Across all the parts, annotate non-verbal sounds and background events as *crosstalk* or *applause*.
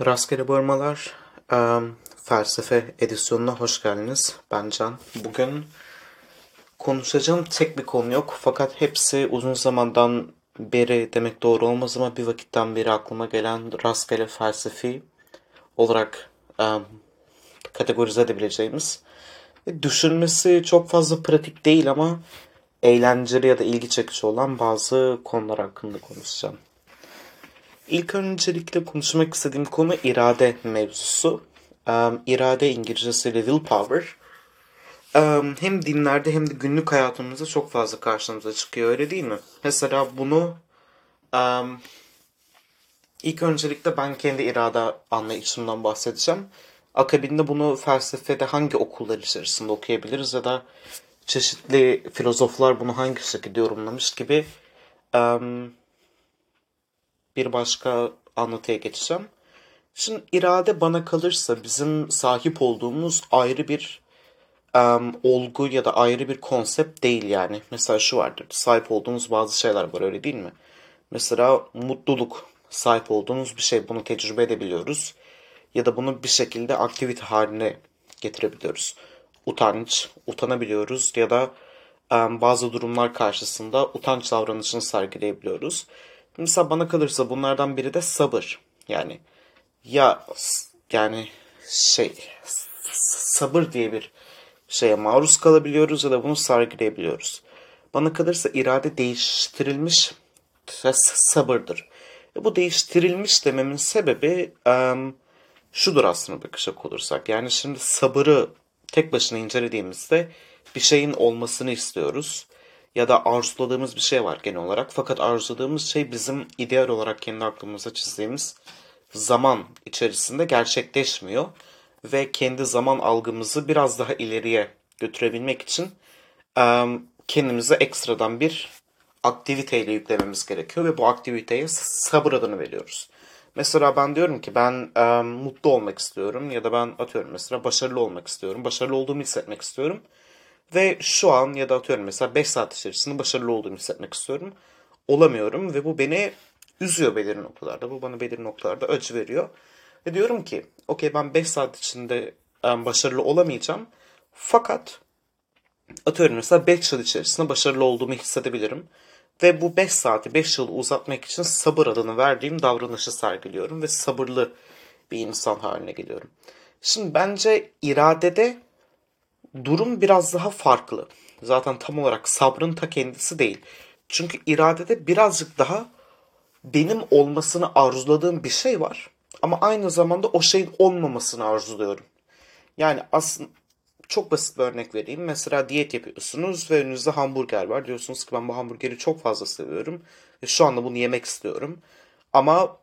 Rastgele Barmalar em, felsefe edisyonuna hoş geldiniz. Ben Can. Bugün konuşacağım tek bir konu yok. Fakat hepsi uzun zamandan beri demek doğru olmaz ama bir vakitten beri aklıma gelen rastgele felsefi olarak em, kategorize edebileceğimiz ve düşünmesi çok fazla pratik değil ama eğlenceli ya da ilgi çekici olan bazı konular hakkında konuşacağım. İlk öncelikle konuşmak istediğim konu irade mevzusu. Um, irade İngilizcesiyle willpower. Um, hem dinlerde hem de günlük hayatımızda çok fazla karşımıza çıkıyor öyle değil mi? Mesela bunu um, ilk öncelikle ben kendi irade anlayışımdan bahsedeceğim. Akabinde bunu felsefede hangi okullar içerisinde okuyabiliriz ya da çeşitli filozoflar bunu hangi şekilde yorumlamış gibi um, bir başka anlatıya geçeceğim. Şimdi irade bana kalırsa bizim sahip olduğumuz ayrı bir em, olgu ya da ayrı bir konsept değil yani. Mesela şu vardır. Sahip olduğumuz bazı şeyler var öyle değil mi? Mesela mutluluk sahip olduğumuz bir şey. Bunu tecrübe edebiliyoruz. Ya da bunu bir şekilde aktivite haline getirebiliyoruz. Utanç, utanabiliyoruz ya da em, bazı durumlar karşısında utanç davranışını sergileyebiliyoruz. Mesela bana kalırsa bunlardan biri de sabır. Yani ya yani şey sabır diye bir şeye maruz kalabiliyoruz ya da bunu sergileyebiliyoruz. Bana kalırsa irade değiştirilmiş sabırdır. Ve bu değiştirilmiş dememin sebebi um, şudur aslında bakacak olursak. Yani şimdi sabırı tek başına incelediğimizde bir şeyin olmasını istiyoruz ya da arzuladığımız bir şey var genel olarak. Fakat arzuladığımız şey bizim ideal olarak kendi aklımıza çizdiğimiz zaman içerisinde gerçekleşmiyor. Ve kendi zaman algımızı biraz daha ileriye götürebilmek için kendimize ekstradan bir aktiviteyle yüklememiz gerekiyor. Ve bu aktiviteye sabır adını veriyoruz. Mesela ben diyorum ki ben e, mutlu olmak istiyorum ya da ben atıyorum mesela başarılı olmak istiyorum. Başarılı olduğumu hissetmek istiyorum. Ve şu an ya da atıyorum mesela 5 saat içerisinde başarılı olduğumu hissetmek istiyorum. Olamıyorum ve bu beni üzüyor belirli noktalarda. Bu bana belirli noktalarda acı veriyor. Ve diyorum ki okey ben 5 saat içinde başarılı olamayacağım. Fakat atıyorum mesela 5 yıl içerisinde başarılı olduğumu hissedebilirim. Ve bu 5 saati 5 yıl uzatmak için sabır adını verdiğim davranışı sergiliyorum. Ve sabırlı bir insan haline geliyorum. Şimdi bence iradede durum biraz daha farklı. Zaten tam olarak sabrın ta kendisi değil. Çünkü iradede birazcık daha benim olmasını arzuladığım bir şey var. Ama aynı zamanda o şeyin olmamasını arzuluyorum. Yani aslında çok basit bir örnek vereyim. Mesela diyet yapıyorsunuz ve önünüzde hamburger var. Diyorsunuz ki ben bu hamburgeri çok fazla seviyorum. Ve şu anda bunu yemek istiyorum. Ama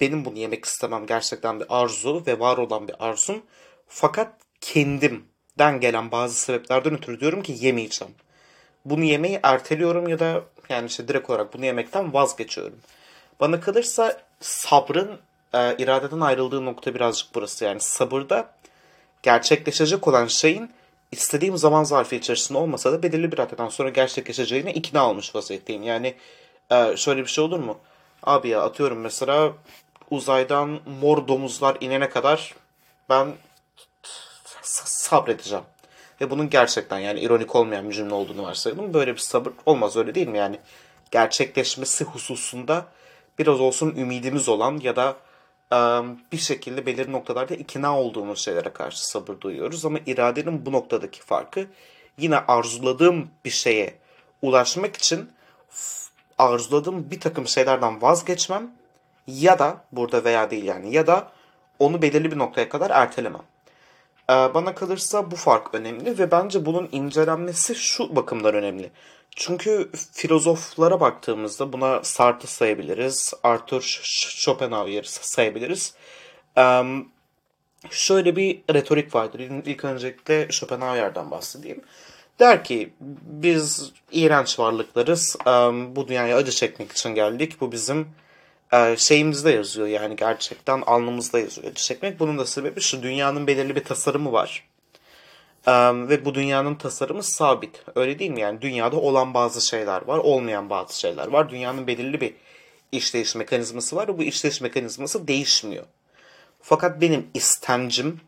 benim bunu yemek istemem gerçekten bir arzu ve var olan bir arzum. Fakat kendim den gelen bazı sebeplerden ötürü diyorum ki yemeyeceğim. Bunu yemeyi erteliyorum ya da yani işte direkt olarak bunu yemekten vazgeçiyorum. Bana kalırsa sabrın e, iradeden ayrıldığı nokta birazcık burası. Yani sabırda gerçekleşecek olan şeyin istediğim zaman zarfı içerisinde olmasa da belirli bir raddeden sonra gerçekleşeceğine ikna olmuş vaziyetteyim. Yani e, şöyle bir şey olur mu? Abi ya atıyorum mesela uzaydan mor domuzlar inene kadar ben sabredeceğim. Ve bunun gerçekten yani ironik olmayan bir cümle olduğunu varsayalım. Böyle bir sabır olmaz öyle değil mi? Yani gerçekleşmesi hususunda biraz olsun ümidimiz olan ya da bir şekilde belirli noktalarda ikna olduğumuz şeylere karşı sabır duyuyoruz. Ama iradenin bu noktadaki farkı yine arzuladığım bir şeye ulaşmak için arzuladığım bir takım şeylerden vazgeçmem ya da burada veya değil yani ya da onu belirli bir noktaya kadar ertelemem. Ee, bana kalırsa bu fark önemli ve bence bunun incelenmesi şu bakımdan önemli. Çünkü filozoflara baktığımızda buna Sartre sayabiliriz, Arthur Schopenhauer sayabiliriz. Şöyle bir retorik vardır. İlk öncelikle Schopenhauer'dan bahsedeyim. Der ki biz iğrenç varlıklarız. Bu dünyaya acı çekmek için geldik. Bu bizim şeyimizde yazıyor yani gerçekten alnımızda yazıyor çekmek. Bunun da sebebi şu dünyanın belirli bir tasarımı var. E, ve bu dünyanın tasarımı sabit. Öyle değil mi? Yani dünyada olan bazı şeyler var, olmayan bazı şeyler var. Dünyanın belirli bir işleyiş mekanizması var ve bu işleyiş mekanizması değişmiyor. Fakat benim istencim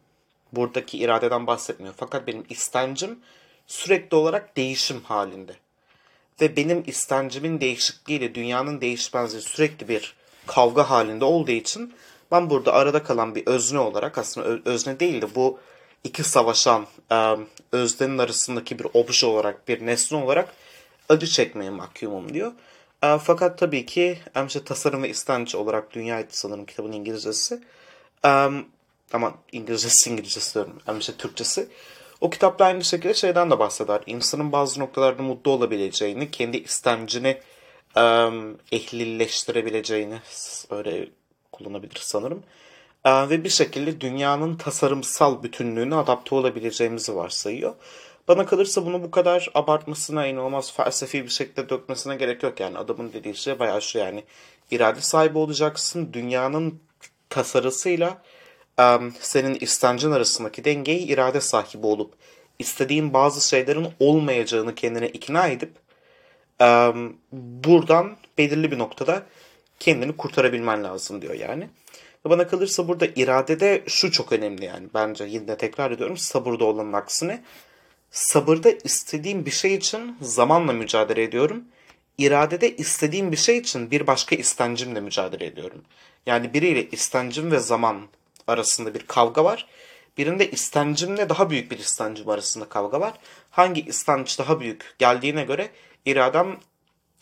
buradaki iradeden bahsetmiyor. Fakat benim istencim sürekli olarak değişim halinde. Ve benim istencimin değişikliğiyle dünyanın değişmezliği sürekli bir kavga halinde olduğu için ben burada arada kalan bir özne olarak aslında özne değil de bu iki savaşan öznenin arasındaki bir obje olarak, bir nesne olarak acı çekmeye mahkumum diyor. Fakat tabii ki işte tasarım ve istenç olarak dünyaydı sanırım kitabın İngilizcesi. Ama İngilizcesi İngilizcesi diyorum. işte Türkçesi. O kitapta aynı şekilde şeyden de bahseder. İnsanın bazı noktalarda mutlu olabileceğini, kendi istemcini e, ehlileştirebileceğini öyle kullanabilir sanırım. Ve bir şekilde dünyanın tasarımsal bütünlüğüne adapte olabileceğimizi varsayıyor. Bana kalırsa bunu bu kadar abartmasına, inanılmaz felsefi bir şekilde dökmesine gerek yok. Yani adamın dediği şey bayağı şu yani irade sahibi olacaksın. Dünyanın tasarısıyla senin istencin arasındaki dengeyi irade sahibi olup istediğin bazı şeylerin olmayacağını kendine ikna edip um, buradan belirli bir noktada kendini kurtarabilmen lazım diyor yani. Bana kalırsa burada iradede şu çok önemli yani bence yine tekrar ediyorum sabırda olanın aksine sabırda istediğim bir şey için zamanla mücadele ediyorum. İradede istediğim bir şey için bir başka istencimle mücadele ediyorum. Yani biriyle istencim ve zaman arasında bir kavga var. Birinde istencimle daha büyük bir istencim arasında kavga var. Hangi istenç daha büyük geldiğine göre iradem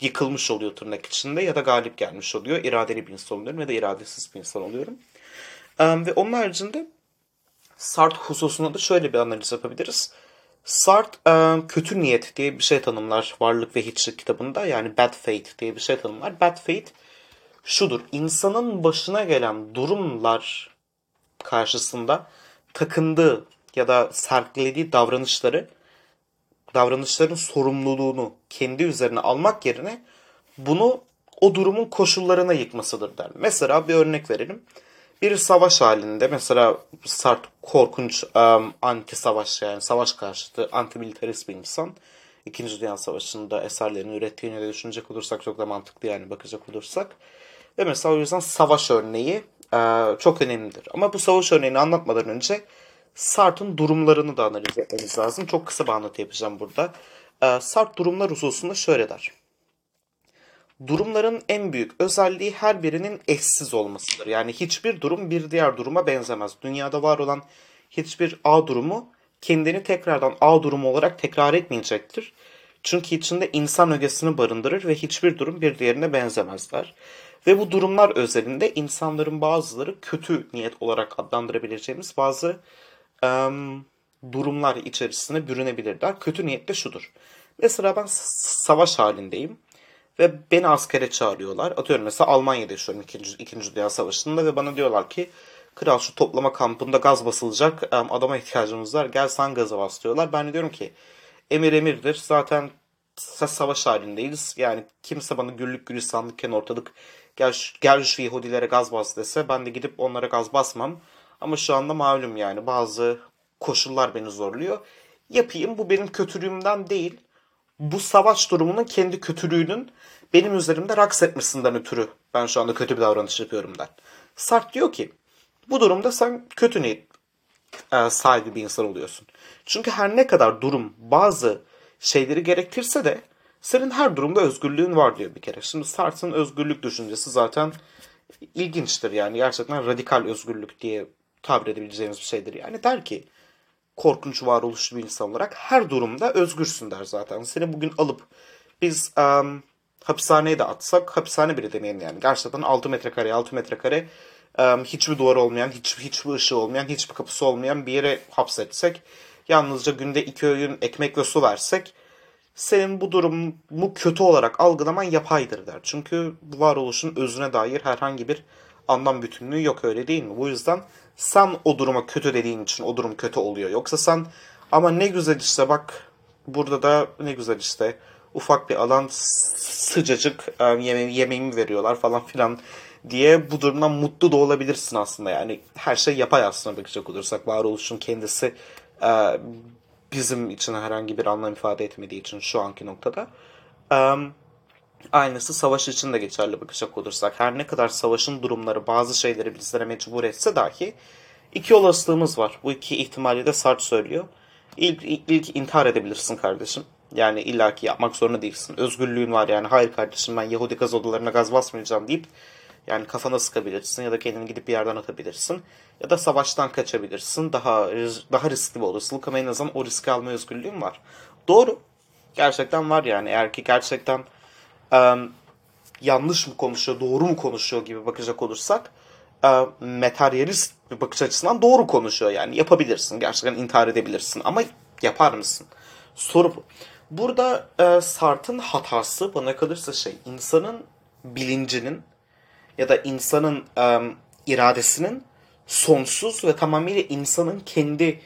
yıkılmış oluyor tırnak içinde ya da galip gelmiş oluyor. İradeli bir insan oluyorum ya da iradesiz bir insan oluyorum. Um, ve onun haricinde Sartre hususunda da şöyle bir analiz yapabiliriz. Sartre um, kötü niyet diye bir şey tanımlar Varlık ve Hiçlik kitabında. Yani bad fate diye bir şey tanımlar. Bad fate şudur. İnsanın başına gelen durumlar karşısında takındığı ya da sergilediği davranışları davranışların sorumluluğunu kendi üzerine almak yerine bunu o durumun koşullarına yıkmasıdır der. Mesela bir örnek verelim. Bir savaş halinde mesela Sart korkunç um, anti savaş yani savaş karşıtı anti militarist bir insan. İkinci Dünya Savaşı'nda eserlerini ürettiğini de düşünecek olursak çok da mantıklı yani bakacak olursak. Ve mesela o yüzden savaş örneği e, çok önemlidir. Ama bu savaş örneğini anlatmadan önce Sartre'ın durumlarını da analiz etmemiz lazım. Çok kısa bir anlatı yapacağım burada. E, Sartre durumlar hususunda şöyle der. Durumların en büyük özelliği her birinin eşsiz olmasıdır. Yani hiçbir durum bir diğer duruma benzemez. Dünyada var olan hiçbir A durumu kendini tekrardan A durumu olarak tekrar etmeyecektir. Çünkü içinde insan ögesini barındırır ve hiçbir durum bir diğerine benzemezler. Ve bu durumlar özelinde insanların bazıları kötü niyet olarak adlandırabileceğimiz bazı durumlar içerisine bürünebilirler. Kötü niyet de şudur. Mesela ben savaş halindeyim ve beni askere çağırıyorlar. Atıyorum mesela Almanya'da yaşıyorum 2. İkinci Dünya Savaşı'nda ve bana diyorlar ki kral şu toplama kampında gaz basılacak adama ihtiyacımız var gel sen gazı bas diyorlar. Ben de diyorum ki emir emirdir zaten savaş halindeyiz. Yani kimse bana güllük gülistanlıkken ortalık gel, gel şu Yahudilere gaz bas dese ben de gidip onlara gaz basmam. Ama şu anda malum yani bazı koşullar beni zorluyor. Yapayım bu benim kötülüğümden değil. Bu savaş durumunun kendi kötülüğünün benim üzerimde raks etmesinden ötürü ben şu anda kötü bir davranış yapıyorum der. Sartre diyor ki bu durumda sen kötü niyet e, sahibi bir insan oluyorsun. Çünkü her ne kadar durum bazı şeyleri gerektirse de senin her durumda özgürlüğün var diyor bir kere. Şimdi Sartre'ın özgürlük düşüncesi zaten ilginçtir yani gerçekten radikal özgürlük diye tabir edebileceğimiz bir şeydir. Yani der ki korkunç varoluşlu bir insan olarak her durumda özgürsün der zaten. Seni bugün alıp biz um, hapishaneye de atsak hapishane bile demeyin yani. Gerçekten 6 metrekare 6 metrekare um, hiçbir duvar olmayan, hiç, hiçbir ışığı olmayan, hiçbir kapısı olmayan bir yere hapsetsek yalnızca günde iki öğün ekmek ve su versek senin bu durumu kötü olarak algılaman yapaydır der. Çünkü varoluşun özüne dair herhangi bir anlam bütünlüğü yok öyle değil mi? Bu yüzden sen o duruma kötü dediğin için o durum kötü oluyor. Yoksa sen ama ne güzel işte bak burada da ne güzel işte ufak bir alan sıcacık yeme yemeğimi veriyorlar falan filan diye bu durumdan mutlu da olabilirsin aslında. Yani her şey yapay aslında bakacak olursak varoluşun kendisi bizim için herhangi bir anlam ifade etmediği için şu anki noktada. Aynısı savaş için de geçerli bakacak olursak. Her ne kadar savaşın durumları bazı şeyleri bizlere mecbur etse dahi iki olasılığımız var. Bu iki ihtimali de Sartre söylüyor. İlk, ilk, ilk intihar edebilirsin kardeşim. Yani illaki yapmak zorunda değilsin. Özgürlüğün var yani. Hayır kardeşim ben Yahudi gaz odalarına gaz basmayacağım deyip yani kafana sıkabilirsin ya da kendini gidip bir yerden atabilirsin. Ya da savaştan kaçabilirsin. Daha daha riskli bir olasılık ama en azından o riski alma özgürlüğün var. Doğru. Gerçekten var yani. Eğer ki gerçekten e, yanlış mı konuşuyor, doğru mu konuşuyor gibi bakacak olursak e, materyalist bir bakış açısından doğru konuşuyor yani. Yapabilirsin. Gerçekten intihar edebilirsin. Ama yapar mısın? Soru bu. Burada e, Sartre'ın hatası bana kalırsa şey, insanın bilincinin ya da insanın e, iradesinin sonsuz ve tamamıyla insanın kendi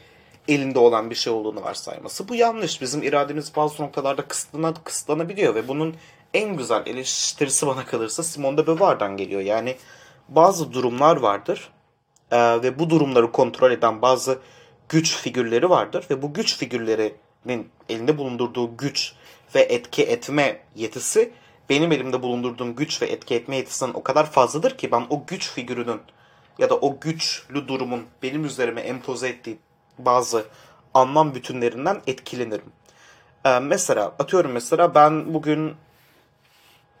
elinde olan bir şey olduğunu varsayması. Bu yanlış. Bizim irademiz bazı noktalarda kısıtlan kısıtlanabiliyor ve bunun en güzel eleştirisi bana kalırsa Simone de Beauvoir'dan geliyor. Yani bazı durumlar vardır e, ve bu durumları kontrol eden bazı güç figürleri vardır ve bu güç figürlerinin elinde bulundurduğu güç ve etki etme yetisi benim elimde bulundurduğum güç ve etki etme yetisinden o kadar fazladır ki ben o güç figürünün ya da o güçlü durumun benim üzerime empoze ettiği bazı anlam bütünlerinden etkilenirim. Ee, mesela atıyorum mesela ben bugün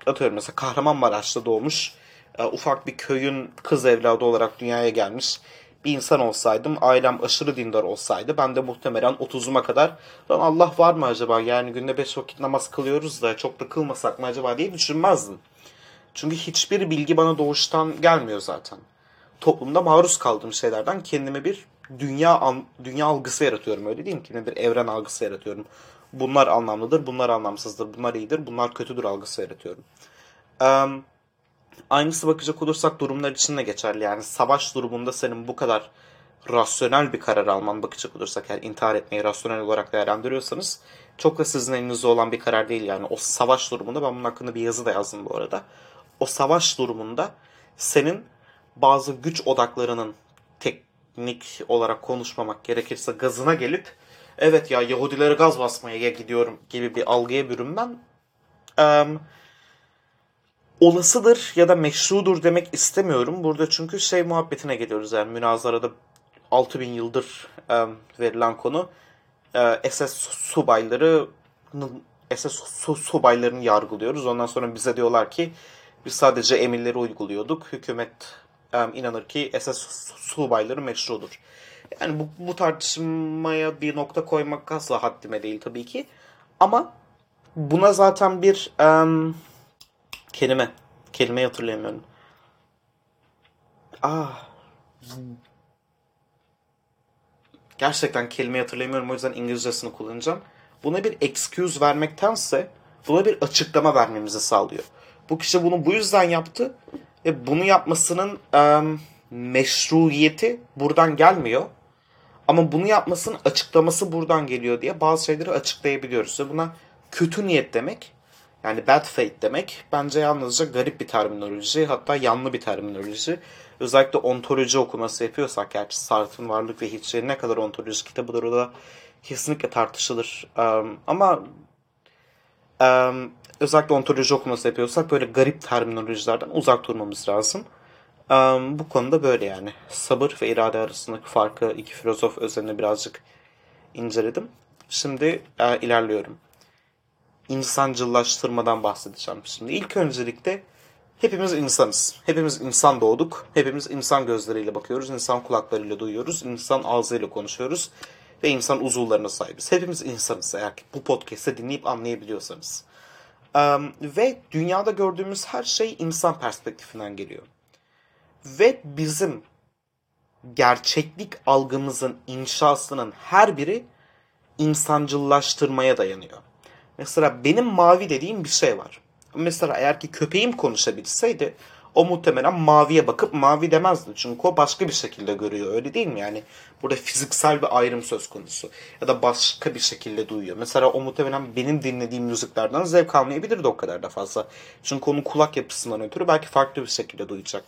atıyorum mesela Kahramanmaraş'ta doğmuş e, ufak bir köyün kız evladı olarak dünyaya gelmiş bir insan olsaydım, ailem aşırı dindar olsaydı ben de muhtemelen 30'uma kadar lan Allah var mı acaba yani günde 5 vakit namaz kılıyoruz da çok da kılmasak mı acaba diye düşünmezdim. Çünkü hiçbir bilgi bana doğuştan gelmiyor zaten. Toplumda maruz kaldığım şeylerden kendime bir dünya dünya algısı yaratıyorum öyle değil mi? Kendime bir evren algısı yaratıyorum. Bunlar anlamlıdır, bunlar anlamsızdır, bunlar iyidir, bunlar kötüdür algısı yaratıyorum. Um, Aynısı bakacak olursak durumlar için de geçerli. Yani savaş durumunda senin bu kadar rasyonel bir karar alman bakacak olursak yani intihar etmeyi rasyonel olarak değerlendiriyorsanız çok da sizin elinizde olan bir karar değil yani. O savaş durumunda ben bunun hakkında bir yazı da yazdım bu arada. O savaş durumunda senin bazı güç odaklarının teknik olarak konuşmamak gerekirse gazına gelip evet ya Yahudilere gaz basmaya gidiyorum gibi bir algıya bürünmen um, olasıdır ya da meşrudur demek istemiyorum. Burada çünkü şey muhabbetine geliyoruz yani münazarada 6000 yıldır e, verilen konu e, SS subayları SS su, subaylarını yargılıyoruz. Ondan sonra bize diyorlar ki biz sadece emirleri uyguluyorduk. Hükümet e, inanır ki SS subayları meşrudur. Yani bu, bu tartışmaya bir nokta koymak asla haddime değil tabii ki. Ama buna zaten bir um, Kelime. Kelimeyi hatırlayamıyorum. Ah. Gerçekten kelimeyi hatırlayamıyorum o yüzden İngilizcesini kullanacağım. Buna bir excuse vermektense buna bir açıklama vermemizi sağlıyor. Bu kişi bunu bu yüzden yaptı ve bunu yapmasının um, meşruiyeti buradan gelmiyor. Ama bunu yapmasının açıklaması buradan geliyor diye bazı şeyleri açıklayabiliyoruz. Ve buna kötü niyet demek yani bad faith demek bence yalnızca garip bir terminoloji hatta yanlı bir terminoloji. Özellikle ontoloji okuması yapıyorsak gerçi Sartre'ın Varlık ve Hiçliği ne kadar ontoloji kitabıdır o da kesinlikle tartışılır. Um, ama um, özellikle ontoloji okuması yapıyorsak böyle garip terminolojilerden uzak durmamız lazım. Um, bu konuda böyle yani. Sabır ve irade arasındaki farkı iki filozof özelinde birazcık inceledim. Şimdi e, ilerliyorum insancıllaştırmadan bahsedeceğim şimdi. İlk öncelikle hepimiz insanız. Hepimiz insan doğduk. Hepimiz insan gözleriyle bakıyoruz, insan kulaklarıyla duyuyoruz, insan ağzıyla konuşuyoruz ve insan uzuvlarına sahibiz. Hepimiz insanız eğer ki bu podcast'ı dinleyip anlayabiliyorsanız. Ve dünyada gördüğümüz her şey insan perspektifinden geliyor. Ve bizim gerçeklik algımızın inşasının her biri insancıllaştırmaya dayanıyor. Mesela benim mavi dediğim bir şey var. Mesela eğer ki köpeğim konuşabilseydi o muhtemelen maviye bakıp mavi demezdi. Çünkü o başka bir şekilde görüyor öyle değil mi? Yani burada fiziksel bir ayrım söz konusu. Ya da başka bir şekilde duyuyor. Mesela o muhtemelen benim dinlediğim müziklerden zevk almayabilirdi o kadar da fazla. Çünkü onun kulak yapısından ötürü belki farklı bir şekilde duyacak.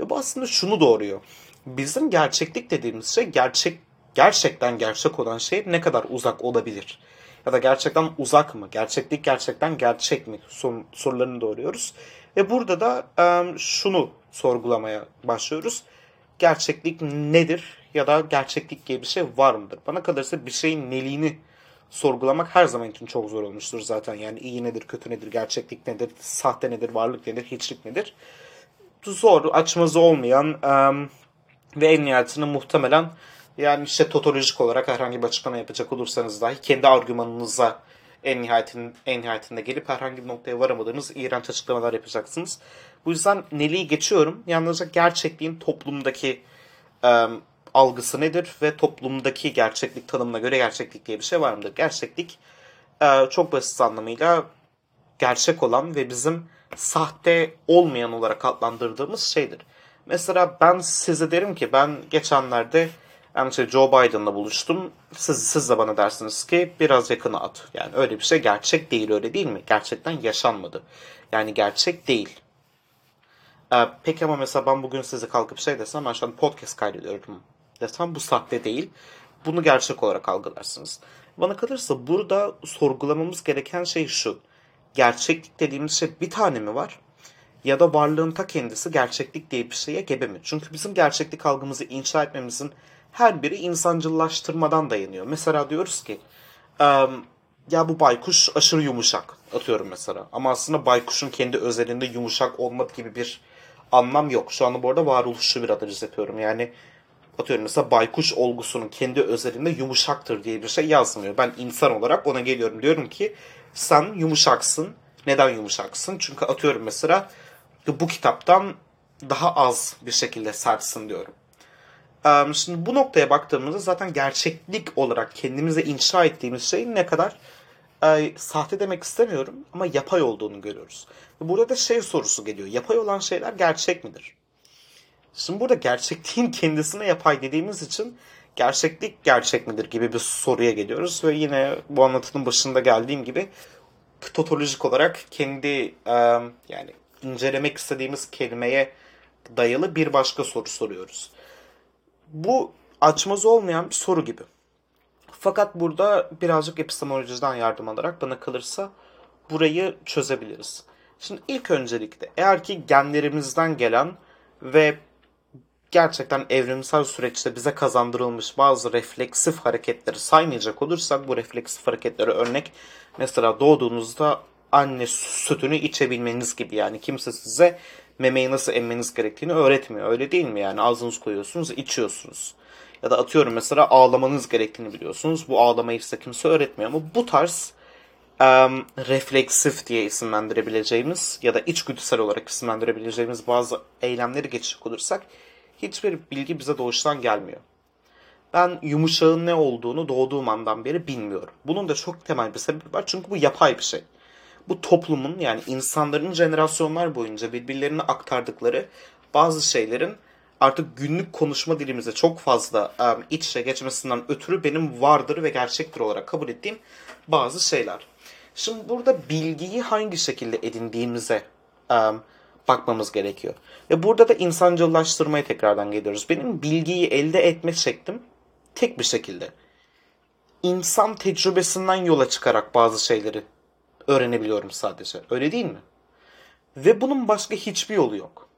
Ve bu aslında şunu doğuruyor. Bizim gerçeklik dediğimiz şey gerçek gerçekten gerçek olan şey ne kadar uzak olabilir? Ya da gerçekten uzak mı? Gerçeklik gerçekten gerçek mi? Sorularını doğuruyoruz. Ve burada da e, şunu sorgulamaya başlıyoruz. Gerçeklik nedir? Ya da gerçeklik diye bir şey var mıdır? Bana kalırsa bir şeyin neliğini sorgulamak her zaman için çok zor olmuştur zaten. Yani iyi nedir, kötü nedir, gerçeklik nedir, sahte nedir, varlık nedir, hiçlik nedir? Zor, açmazı olmayan um, ve en nihayetinde muhtemelen yani işte totolojik olarak herhangi bir açıklama yapacak olursanız dahi kendi argümanınıza en nihayetinde, en nihayetinde gelip herhangi bir noktaya varamadığınız iğrenç açıklamalar yapacaksınız. Bu yüzden neliği geçiyorum. Yalnızca gerçekliğin toplumdaki um, algısı nedir ve toplumdaki gerçeklik tanımına göre gerçeklik diye bir şey var mıdır? Gerçeklik e, çok basit anlamıyla gerçek olan ve bizim sahte olmayan olarak adlandırdığımız şeydir. Mesela ben size derim ki ben geçenlerde yani işte Joe Biden'la buluştum. Siz, siz de bana dersiniz ki biraz yakına at. Yani öyle bir şey gerçek değil öyle değil mi? Gerçekten yaşanmadı. Yani gerçek değil. Ee, peki ama mesela ben bugün size kalkıp şey desem ben şu an podcast kaydediyorum desem bu sahte değil. Bunu gerçek olarak algılarsınız. Bana kalırsa burada sorgulamamız gereken şey şu. Gerçeklik dediğimiz şey bir tane mi var? Ya da varlığın ta kendisi gerçeklik diye bir şeye gebe mi? Çünkü bizim gerçeklik algımızı inşa etmemizin her biri insancıllaştırmadan dayanıyor. Mesela diyoruz ki ya bu baykuş aşırı yumuşak atıyorum mesela. Ama aslında baykuşun kendi özelinde yumuşak olmak gibi bir anlam yok. Şu anda bu arada varoluşçu bir analiz yapıyorum. Yani atıyorum mesela baykuş olgusunun kendi özelinde yumuşaktır diye bir şey yazmıyor. Ben insan olarak ona geliyorum diyorum ki sen yumuşaksın. Neden yumuşaksın? Çünkü atıyorum mesela bu kitaptan daha az bir şekilde sertsin diyorum. Şimdi bu noktaya baktığımızda zaten gerçeklik olarak kendimize inşa ettiğimiz şeyin ne kadar sahte demek istemiyorum ama yapay olduğunu görüyoruz. Burada da şey sorusu geliyor. Yapay olan şeyler gerçek midir? Şimdi burada gerçekliğin *laughs* kendisine yapay dediğimiz için gerçeklik gerçek midir gibi bir soruya geliyoruz ve yine bu anlatının başında geldiğim gibi totolojik olarak kendi yani incelemek istediğimiz kelimeye dayalı bir başka soru soruyoruz. Bu açmaz olmayan bir soru gibi. Fakat burada birazcık epistemolojiden yardım alarak bana kalırsa burayı çözebiliriz. Şimdi ilk öncelikle eğer ki genlerimizden gelen ve gerçekten evrimsel süreçte bize kazandırılmış bazı refleksif hareketleri saymayacak olursak bu refleksif hareketlere örnek mesela doğduğunuzda anne sütünü içebilmeniz gibi yani kimse size memeyi nasıl emmeniz gerektiğini öğretmiyor. Öyle değil mi yani ağzınız koyuyorsunuz içiyorsunuz. Ya da atıyorum mesela ağlamanız gerektiğini biliyorsunuz. Bu ağlamayı size kimse öğretmiyor ama bu tarz um, refleksif diye isimlendirebileceğimiz ya da içgüdüsel olarak isimlendirebileceğimiz bazı eylemleri geçecek olursak hiçbir bilgi bize doğuştan gelmiyor. Ben yumuşağın ne olduğunu doğduğum andan beri bilmiyorum. Bunun da çok temel bir sebebi var çünkü bu yapay bir şey. Bu toplumun yani insanların jenerasyonlar boyunca birbirlerine aktardıkları bazı şeylerin artık günlük konuşma dilimize çok fazla um, iç içe geçmesinden ötürü benim vardır ve gerçektir olarak kabul ettiğim bazı şeyler. Şimdi burada bilgiyi hangi şekilde edindiğimize um, bakmamız gerekiyor. Ve burada da insancıllaştırmaya tekrardan geliyoruz. Benim bilgiyi elde etme şeklim tek bir şekilde. İnsan tecrübesinden yola çıkarak bazı şeyleri öğrenebiliyorum sadece. Öyle değil mi? Ve bunun başka hiçbir yolu yok.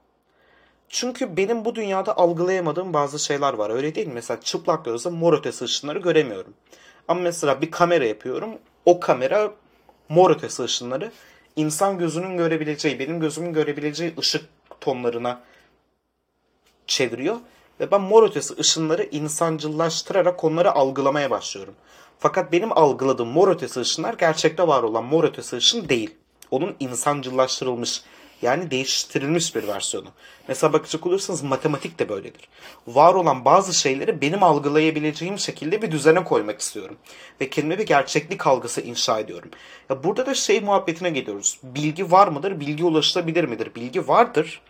Çünkü benim bu dünyada algılayamadığım bazı şeyler var. Öyle değil mi? Mesela çıplak gözle mor ötesi ışınları göremiyorum. Ama mesela bir kamera yapıyorum. O kamera mor ötesi ışınları insan gözünün görebileceği, benim gözümün görebileceği ışık tonlarına çeviriyor. Ve ben mor ötesi ışınları insancıllaştırarak onları algılamaya başlıyorum. Fakat benim algıladığım mor ötesi ışınlar gerçekte var olan mor ötesi ışın değil. Onun insancıllaştırılmış yani değiştirilmiş bir versiyonu. Mesela bakacak olursanız matematik de böyledir. Var olan bazı şeyleri benim algılayabileceğim şekilde bir düzene koymak istiyorum. Ve kendime bir gerçeklik algısı inşa ediyorum. Ya burada da şey muhabbetine geliyoruz. Bilgi var mıdır? Bilgi ulaşılabilir midir? Bilgi vardır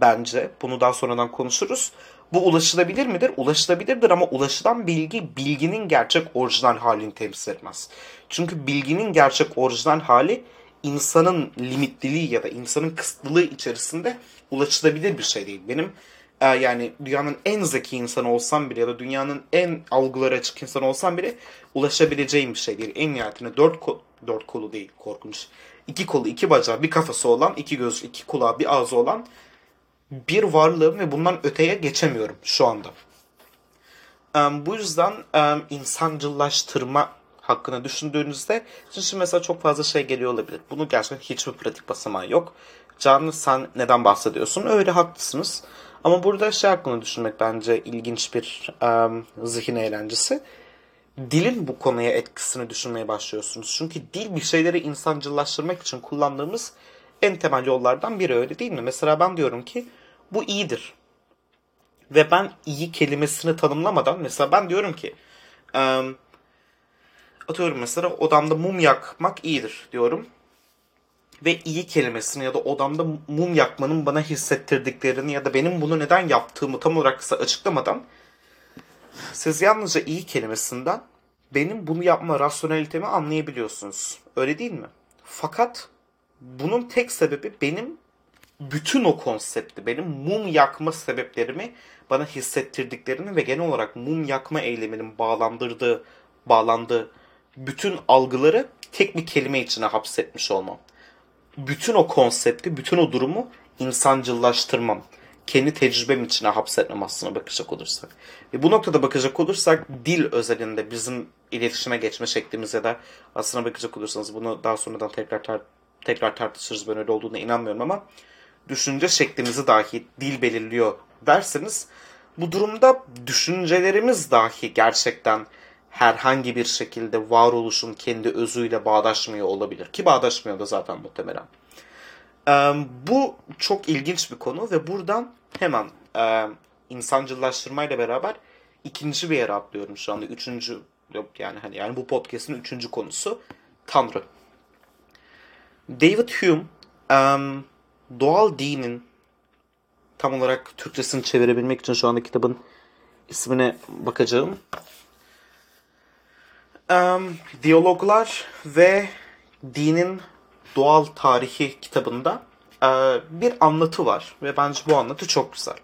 bence. Bunu daha sonradan konuşuruz. Bu ulaşılabilir midir? Ulaşılabilirdir ama ulaşılan bilgi bilginin gerçek orijinal halini temsil etmez. Çünkü bilginin gerçek orijinal hali insanın limitliliği ya da insanın kısıtlılığı içerisinde ulaşılabilir bir şey değil. Benim e, yani dünyanın en zeki insanı olsam bile ya da dünyanın en algıları açık insanı olsam bile ulaşabileceğim bir şey değil. En nihayetinde dört, kol, dört kolu değil korkunç. İki kolu, iki bacağı, bir kafası olan, iki göz, iki kulağı, bir ağzı olan bir varlığım ve bundan öteye geçemiyorum şu anda. Bu yüzden insancıllaştırma hakkında düşündüğünüzde şimdi mesela çok fazla şey geliyor olabilir. Bunu gerçekten hiçbir pratik basamağı yok. Canlı sen neden bahsediyorsun? Öyle haklısınız. Ama burada şey hakkında düşünmek bence ilginç bir um, zihin eğlencesi. Dilin bu konuya etkisini düşünmeye başlıyorsunuz. Çünkü dil bir şeyleri insancıllaştırmak için kullandığımız en temel yollardan biri öyle değil mi? Mesela ben diyorum ki bu iyidir. Ve ben iyi kelimesini tanımlamadan mesela ben diyorum ki um, atıyorum mesela odamda mum yakmak iyidir diyorum. Ve iyi kelimesini ya da odamda mum yakmanın bana hissettirdiklerini ya da benim bunu neden yaptığımı tam olarak açıklamadan siz yalnızca iyi kelimesinden benim bunu yapma rasyonelitemi anlayabiliyorsunuz. Öyle değil mi? Fakat bunun tek sebebi benim bütün o konsepti, benim mum yakma sebeplerimi bana hissettirdiklerini ve genel olarak mum yakma eyleminin bağlandırdığı, bağlandığı bütün algıları tek bir kelime içine hapsetmiş olmam. Bütün o konsepti, bütün o durumu insancıllaştırmam. Kendi tecrübem içine hapsetmem aslına bakacak olursak. Ve bu noktada bakacak olursak dil özelinde bizim iletişime geçme şeklimiz ya da aslına bakacak olursanız bunu daha sonradan tekrar tar tekrar tartışırız ben öyle olduğuna inanmıyorum ama düşünce şeklimizi dahi dil belirliyor derseniz bu durumda düşüncelerimiz dahi gerçekten herhangi bir şekilde varoluşun kendi özüyle bağdaşmıyor olabilir. Ki bağdaşmıyor da zaten muhtemelen. bu çok ilginç bir konu ve buradan hemen e, insancıllaştırmayla beraber ikinci bir yere atlıyorum şu anda. Üçüncü yani hani yani bu podcast'in üçüncü konusu Tanrı. David Hume um, doğal dinin tam olarak Türkçesini çevirebilmek için şu anda kitabın ismine bakacağım. Um, Diyaloglar ve Dinin Doğal Tarihi kitabında uh, bir anlatı var ve bence bu anlatı çok güzel.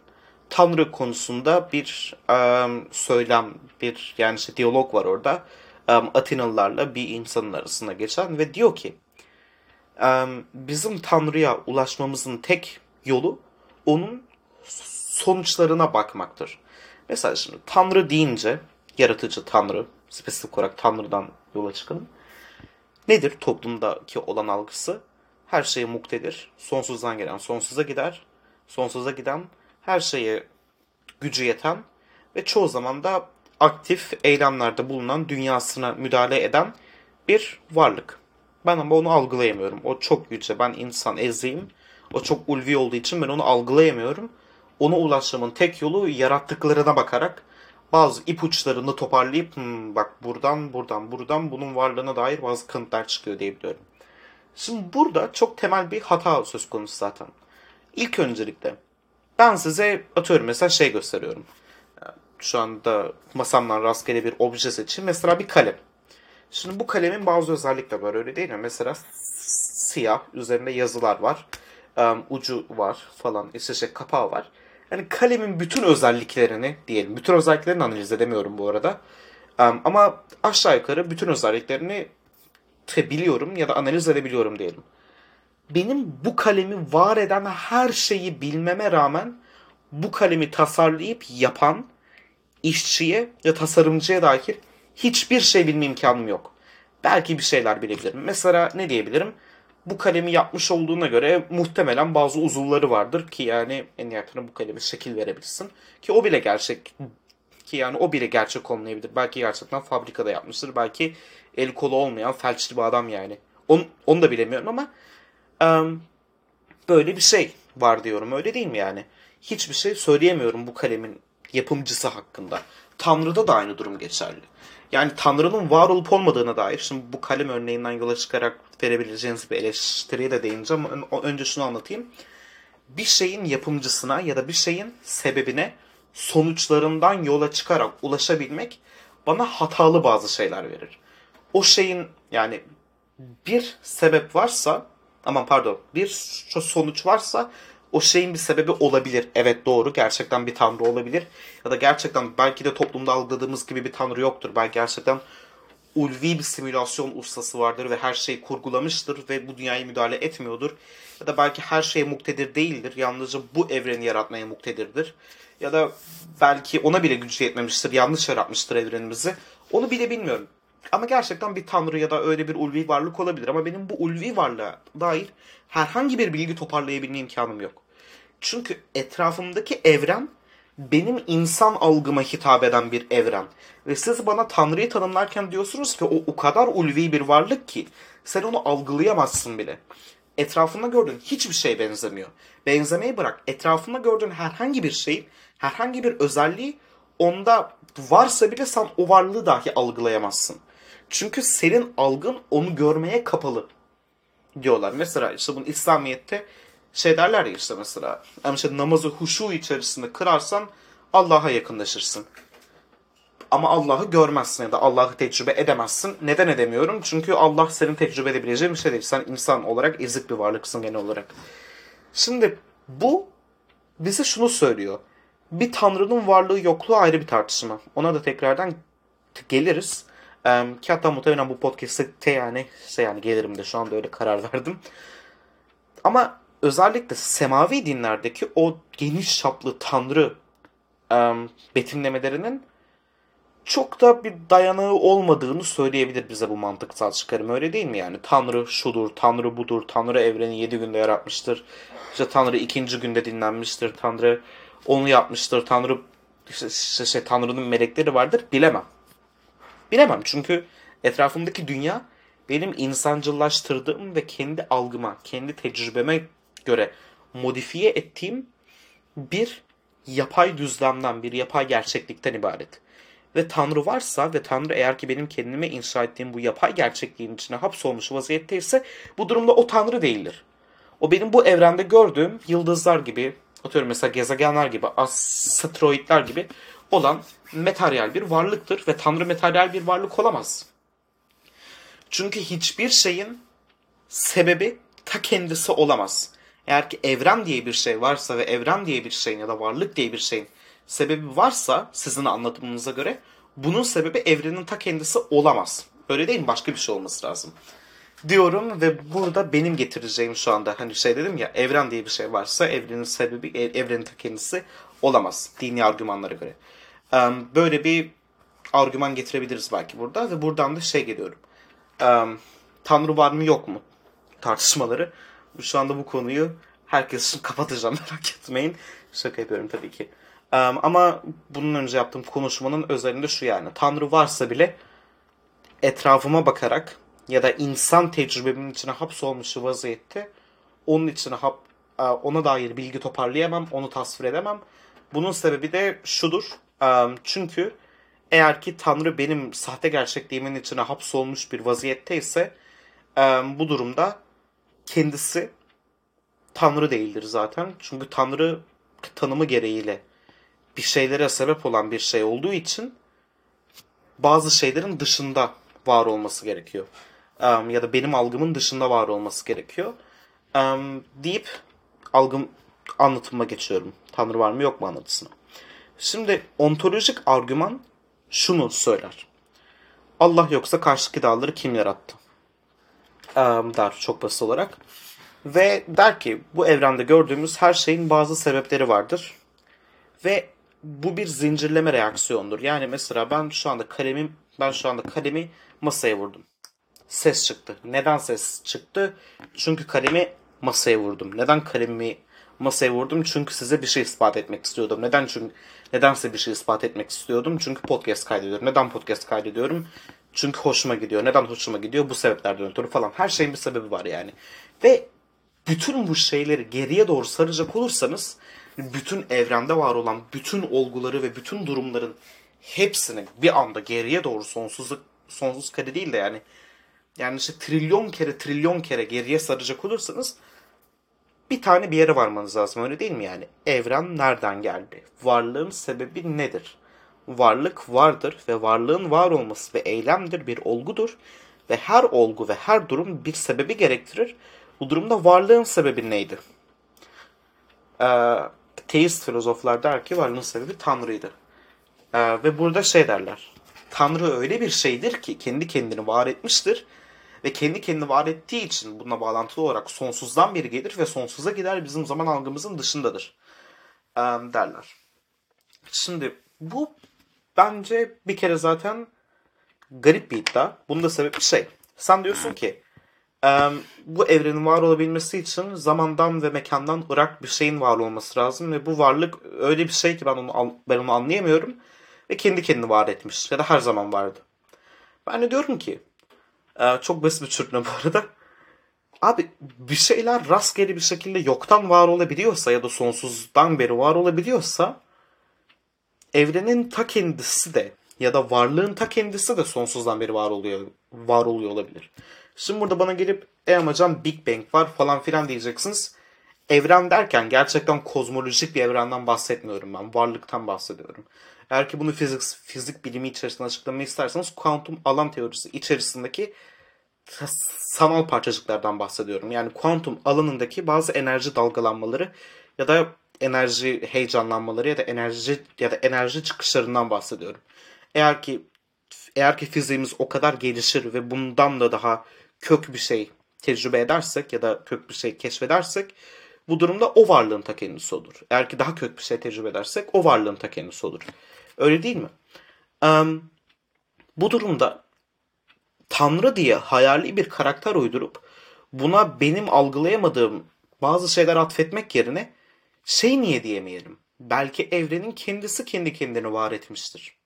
Tanrı konusunda bir um, söylem, bir yani işte diyalog var orada. Um, Atinalılarla bir insanın arasında geçen ve diyor ki bizim Tanrı'ya ulaşmamızın tek yolu onun sonuçlarına bakmaktır. Mesela şimdi Tanrı deyince yaratıcı Tanrı, spesifik olarak Tanrı'dan yola çıkalım. Nedir toplumdaki olan algısı? Her şeye muktedir. Sonsuzdan gelen sonsuza gider. Sonsuza giden her şeye gücü yeten ve çoğu zaman da aktif eylemlerde bulunan dünyasına müdahale eden bir varlık. Ben ama onu algılayamıyorum. O çok yüce. Ben insan eziyim. O çok ulvi olduğu için ben onu algılayamıyorum. Ona ulaşmamın tek yolu yarattıklarına bakarak bazı ipuçlarını toparlayıp hmm, bak buradan buradan buradan bunun varlığına dair bazı kanıtlar çıkıyor diyebiliyorum. Şimdi burada çok temel bir hata söz konusu zaten. İlk öncelikle ben size atıyorum mesela şey gösteriyorum. Şu anda masamdan rastgele bir obje seçeyim. Mesela bir kalem. Şimdi bu kalemin bazı özellikleri var öyle değil mi? Mesela siyah, üzerinde yazılar var. Um, ucu var falan, işte şey kapağı var. Yani kalemin bütün özelliklerini diyelim. Bütün özelliklerini analiz edemiyorum bu arada. Um, ama aşağı yukarı bütün özelliklerini biliyorum ya da analiz edebiliyorum diyelim. Benim bu kalemi var eden her şeyi bilmeme rağmen bu kalemi tasarlayıp yapan işçiye ya tasarımcıya dair hiçbir şey bilme imkanım yok. Belki bir şeyler bilebilirim. Mesela ne diyebilirim? Bu kalemi yapmış olduğuna göre muhtemelen bazı uzuvları vardır ki yani en nihayetinde bu kalemi şekil verebilsin. Ki o bile gerçek ki yani o bile gerçek olmayabilir. Belki gerçekten fabrikada yapmıştır. Belki el kolu olmayan felçli bir adam yani. Onu, onu da bilemiyorum ama um, böyle bir şey var diyorum. Öyle değil mi yani? Hiçbir şey söyleyemiyorum bu kalemin yapımcısı hakkında. Tanrı'da da aynı durum geçerli. Yani Tanrı'nın var olup olmadığına dair, şimdi bu kalem örneğinden yola çıkarak verebileceğiniz bir eleştiriye de değineceğim. Önce şunu anlatayım. Bir şeyin yapımcısına ya da bir şeyin sebebine sonuçlarından yola çıkarak ulaşabilmek bana hatalı bazı şeyler verir. O şeyin yani bir sebep varsa, aman pardon bir sonuç varsa o şeyin bir sebebi olabilir. Evet doğru gerçekten bir tanrı olabilir. Ya da gerçekten belki de toplumda algıladığımız gibi bir tanrı yoktur. Belki gerçekten ulvi bir simülasyon ustası vardır ve her şeyi kurgulamıştır ve bu dünyaya müdahale etmiyordur. Ya da belki her şeye muktedir değildir. Yalnızca bu evreni yaratmaya muktedirdir. Ya da belki ona bile gücü yetmemiştir. Yanlış yaratmıştır evrenimizi. Onu bile bilmiyorum. Ama gerçekten bir tanrı ya da öyle bir ulvi varlık olabilir. Ama benim bu ulvi varlığa dair herhangi bir bilgi toparlayabilme imkanım yok. Çünkü etrafımdaki evren benim insan algıma hitap eden bir evren. Ve siz bana Tanrı'yı tanımlarken diyorsunuz ki o o kadar ulvi bir varlık ki sen onu algılayamazsın bile. Etrafında gördüğün hiçbir şey benzemiyor. Benzemeyi bırak. Etrafında gördüğün herhangi bir şey, herhangi bir özelliği onda varsa bile sen o varlığı dahi algılayamazsın. Çünkü senin algın onu görmeye kapalı diyorlar. Mesela işte bunu İslamiyet'te şey derler ya işte mesela yani işte namazı huşu içerisinde kırarsan Allah'a yakınlaşırsın. Ama Allah'ı görmezsin ya da Allah'ı tecrübe edemezsin. Neden edemiyorum? Çünkü Allah senin tecrübe edebileceğin bir şey değil. Sen insan olarak ezik bir varlıksın genel olarak. Şimdi bu bize şunu söylüyor. Bir tanrının varlığı yokluğu ayrı bir tartışma. Ona da tekrardan geliriz. Ee, ki hatta muhtemelen bu podcast'te yani şey yani gelirim de şu anda öyle karar verdim. Ama özellikle semavi dinlerdeki o geniş çaplı tanrı e, betimlemelerinin çok da bir dayanağı olmadığını söyleyebilir bize bu mantıksal çıkarım öyle değil mi yani? Tanrı şudur, Tanrı budur, Tanrı evreni yedi günde yaratmıştır. İşte Tanrı ikinci günde dinlenmiştir, Tanrı onu yapmıştır, Tanrı işte, işte şey, Tanrı'nın melekleri vardır bilemem. Bilemem çünkü etrafımdaki dünya benim insancıllaştırdığım ve kendi algıma, kendi tecrübeme göre modifiye ettiğim bir yapay düzlemden, bir yapay gerçeklikten ibaret. Ve Tanrı varsa ve Tanrı eğer ki benim kendime inşa ettiğim bu yapay gerçekliğin içine hapsolmuş vaziyetteyse bu durumda o Tanrı değildir. O benim bu evrende gördüğüm yıldızlar gibi, atıyorum mesela gezegenler gibi, asteroidler gibi olan materyal bir varlıktır ve Tanrı materyal bir varlık olamaz. Çünkü hiçbir şeyin sebebi ta kendisi olamaz. Eğer ki evren diye bir şey varsa ve evren diye bir şeyin ya da varlık diye bir şeyin sebebi varsa sizin anlatımınıza göre bunun sebebi evrenin ta kendisi olamaz. Öyle değil mi? Başka bir şey olması lazım. Diyorum ve burada benim getireceğim şu anda hani şey dedim ya evren diye bir şey varsa evrenin sebebi evrenin ta kendisi olamaz. Dini argümanlara göre. Böyle bir argüman getirebiliriz belki burada ve buradan da şey geliyorum. Tanrı var mı yok mu tartışmaları. Şu anda bu konuyu herkes için *laughs* kapatacağım merak etmeyin. Şaka yapıyorum tabii ki. Ama bunun önce yaptığım konuşmanın özelinde şu yani. Tanrı varsa bile etrafıma bakarak ya da insan tecrübemin içine hapsolmuş vaziyette onun içine hap, ona dair bilgi toparlayamam, onu tasvir edemem. Bunun sebebi de şudur. Çünkü eğer ki Tanrı benim sahte gerçekliğimin içine hapsolmuş bir vaziyetteyse bu durumda kendisi Tanrı değildir zaten. Çünkü Tanrı tanımı gereğiyle bir şeylere sebep olan bir şey olduğu için bazı şeylerin dışında var olması gerekiyor. Um, ya da benim algımın dışında var olması gerekiyor. Um, deyip algım anlatıma geçiyorum. Tanrı var mı yok mu anlatısına. Şimdi ontolojik argüman şunu söyler. Allah yoksa karşıdaki dağları kim yarattı? Der çok basit olarak. Ve der ki bu evrende gördüğümüz her şeyin bazı sebepleri vardır. Ve bu bir zincirleme reaksiyondur. Yani mesela ben şu anda kalemim ben şu anda kalemi masaya vurdum. Ses çıktı. Neden ses çıktı? Çünkü kalemi masaya vurdum. Neden kalemimi masaya vurdum? Çünkü size bir şey ispat etmek istiyordum. Neden? Çünkü neden size bir şey ispat etmek istiyordum? Çünkü podcast kaydediyorum. Neden podcast kaydediyorum? Çünkü hoşuma gidiyor. Neden hoşuma gidiyor? Bu sebeplerden ötürü falan. Her şeyin bir sebebi var yani. Ve bütün bu şeyleri geriye doğru saracak olursanız bütün evrende var olan bütün olguları ve bütün durumların hepsini bir anda geriye doğru sonsuzluk sonsuz kare değil de yani yani işte trilyon kere trilyon kere geriye saracak olursanız bir tane bir yere varmanız lazım öyle değil mi yani? Evren nereden geldi? Varlığın sebebi nedir? Varlık vardır ve varlığın var olması ve eylemdir bir olgudur ve her olgu ve her durum bir sebebi gerektirir. Bu durumda varlığın sebebi neydi? e, teist filozoflar der ki varlığın sebebi Tanrı'ydı. E, ve burada şey derler. Tanrı öyle bir şeydir ki kendi kendini var etmiştir. Ve kendi kendini var ettiği için buna bağlantılı olarak sonsuzdan beri gelir ve sonsuza gider bizim zaman algımızın dışındadır. E, derler. Şimdi bu bence bir kere zaten garip bir iddia. Bunun da sebebi şey. Sen diyorsun ki bu evrenin var olabilmesi için zamandan ve mekandan ırak bir şeyin var olması lazım ve bu varlık öyle bir şey ki ben onu ben onu anlayamıyorum ve kendi kendini var etmiş ya da her zaman vardı. Ben de diyorum ki çok basit bir çürütme bu arada. Abi bir şeyler rastgele bir şekilde yoktan var olabiliyorsa ya da sonsuzdan beri var olabiliyorsa evrenin ta kendisi de ya da varlığın ta kendisi de sonsuzdan beri var oluyor var oluyor olabilir. Şimdi burada bana gelip e ama Big Bang var falan filan diyeceksiniz. Evren derken gerçekten kozmolojik bir evrenden bahsetmiyorum ben. Varlıktan bahsediyorum. Eğer ki bunu fizik, fizik bilimi içerisinde açıklamayı isterseniz kuantum alan teorisi içerisindeki sanal parçacıklardan bahsediyorum. Yani kuantum alanındaki bazı enerji dalgalanmaları ya da enerji heyecanlanmaları ya da enerji ya da enerji çıkışlarından bahsediyorum. Eğer ki eğer ki fiziğimiz o kadar gelişir ve bundan da daha kök bir şey tecrübe edersek ya da kök bir şey keşfedersek bu durumda o varlığın ta kendisi olur. Eğer ki daha kök bir şey tecrübe edersek o varlığın ta kendisi olur. Öyle değil mi? Um, bu durumda Tanrı diye hayali bir karakter uydurup buna benim algılayamadığım bazı şeyler atfetmek yerine şey niye diyemeyelim? Belki evrenin kendisi kendi kendini var etmiştir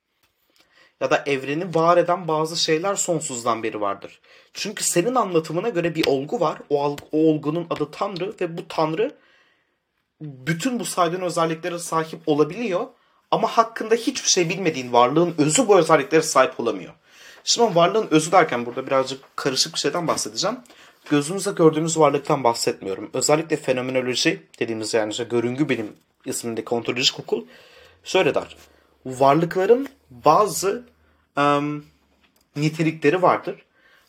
ya da evreni var eden bazı şeyler sonsuzdan beri vardır. Çünkü senin anlatımına göre bir olgu var. O, o olgunun adı Tanrı ve bu Tanrı bütün bu saydığın özelliklere sahip olabiliyor. Ama hakkında hiçbir şey bilmediğin varlığın özü bu özelliklere sahip olamıyor. Şimdi varlığın özü derken burada birazcık karışık bir şeyden bahsedeceğim. Gözümüzde gördüğümüz varlıktan bahsetmiyorum. Özellikle fenomenoloji dediğimiz yani işte görüngü bilim ismindeki ontolojik okul şöyle der varlıkların bazı um, nitelikleri vardır.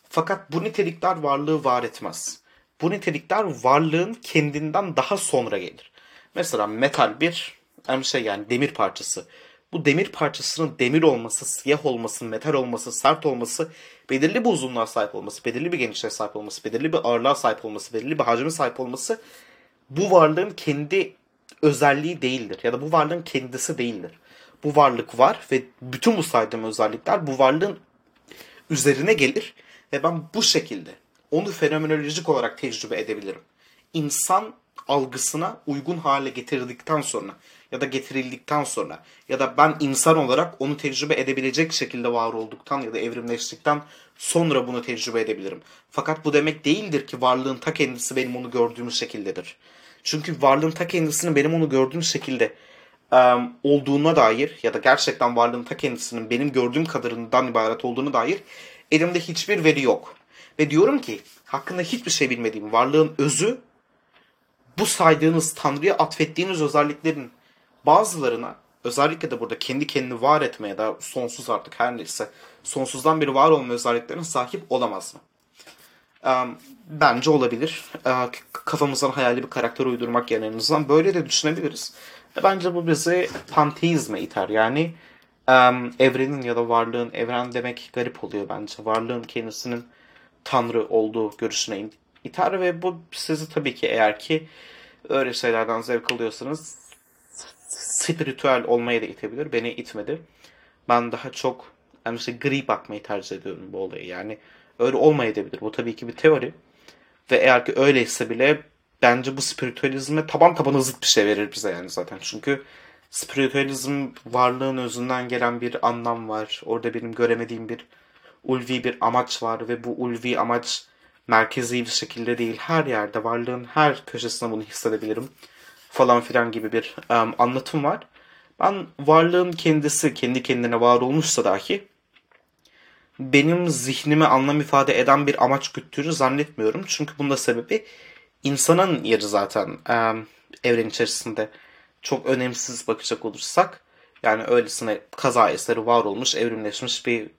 Fakat bu nitelikler varlığı var etmez. Bu nitelikler varlığın kendinden daha sonra gelir. Mesela metal bir yani şey yani demir parçası. Bu demir parçasının demir olması, siyah olması, metal olması, sert olması, belirli bir uzunluğa sahip olması, belirli bir genişliğe sahip olması, belirli bir ağırlığa sahip olması, belirli bir hacme sahip olması bu varlığın kendi özelliği değildir. Ya da bu varlığın kendisi değildir bu varlık var ve bütün bu saydığım özellikler bu varlığın üzerine gelir ve ben bu şekilde onu fenomenolojik olarak tecrübe edebilirim. İnsan algısına uygun hale getirildikten sonra ya da getirildikten sonra ya da ben insan olarak onu tecrübe edebilecek şekilde var olduktan ya da evrimleştikten sonra bunu tecrübe edebilirim. Fakat bu demek değildir ki varlığın ta kendisi benim onu gördüğüm şekildedir. Çünkü varlığın ta kendisini benim onu gördüğüm şekilde um, olduğuna dair ya da gerçekten varlığın ta kendisinin benim gördüğüm kadarından ibaret olduğunu dair elimde hiçbir veri yok. Ve diyorum ki hakkında hiçbir şey bilmediğim varlığın özü bu saydığınız Tanrı'ya atfettiğiniz özelliklerin bazılarına özellikle de burada kendi kendini var etmeye da sonsuz artık her neyse sonsuzdan beri var olma özelliklerine sahip olamaz mı? Bence olabilir. Kafamızdan hayali bir karakter uydurmak yerine böyle de düşünebiliriz. Bence bu bizi panteizme iter. Yani evrenin ya da varlığın, evren demek garip oluyor bence. Varlığın kendisinin tanrı olduğu görüşüne iter ve bu sizi tabii ki eğer ki öyle şeylerden zevk alıyorsanız spiritüel olmaya da itebilir. Beni itmedi. Ben daha çok yani işte gri bakmayı tercih ediyorum bu olayı. Yani öyle olmayabilir. Bu tabii ki bir teori. Ve eğer ki öyleyse bile bence bu spiritüalizme taban tabana zıt bir şey verir bize yani zaten. Çünkü spiritüalizm varlığın özünden gelen bir anlam var. Orada benim göremediğim bir ulvi bir amaç var ve bu ulvi amaç merkezi bir şekilde değil. Her yerde varlığın her köşesinde bunu hissedebilirim falan filan gibi bir um, anlatım var. Ben varlığın kendisi kendi kendine var olmuşsa dahi benim zihnime anlam ifade eden bir amaç güttüğünü zannetmiyorum. Çünkü bunda sebebi insanın yeri zaten e, evren içerisinde çok önemsiz bakacak olursak yani öylesine kaza eseri var olmuş, evrimleşmiş bir